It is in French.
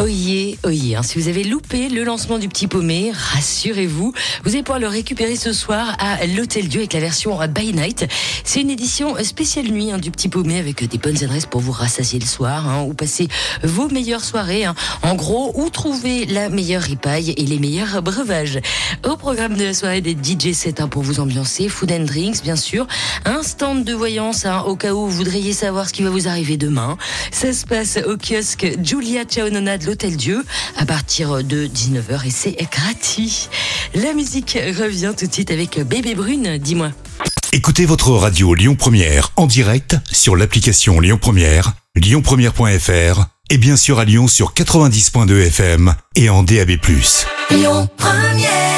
Oyez, oyez, hein. si vous avez loupé le lancement du petit paumé, rassurez-vous, vous allez pouvoir le récupérer ce soir à l'Hôtel Dieu avec la version By Night. C'est une édition spéciale nuit hein, du petit paumé avec des bonnes adresses pour vous rassasier le soir hein, ou passer vos meilleures soirées. hein. En gros, où trouver la meilleure ripaille et les meilleurs breuvages. Au programme de la soirée des DJ sets hein, pour vous ambiancer, food and drinks bien sûr, un stand de voyance hein, au cas où vous voudriez savoir ce qui va vous arriver demain. Ça se passe au kiosque Giulia Ciaonona de l'Hôtel Dieu à partir de 19h et c'est gratuit. La musique revient tout de suite avec Bébé Brune, dis-moi. Écoutez votre radio Lyon Première en direct sur l'application Lyon Première, lyonpremière.fr et bien sûr à Lyon sur 90.2 FM et en DAB+. Lyon Première.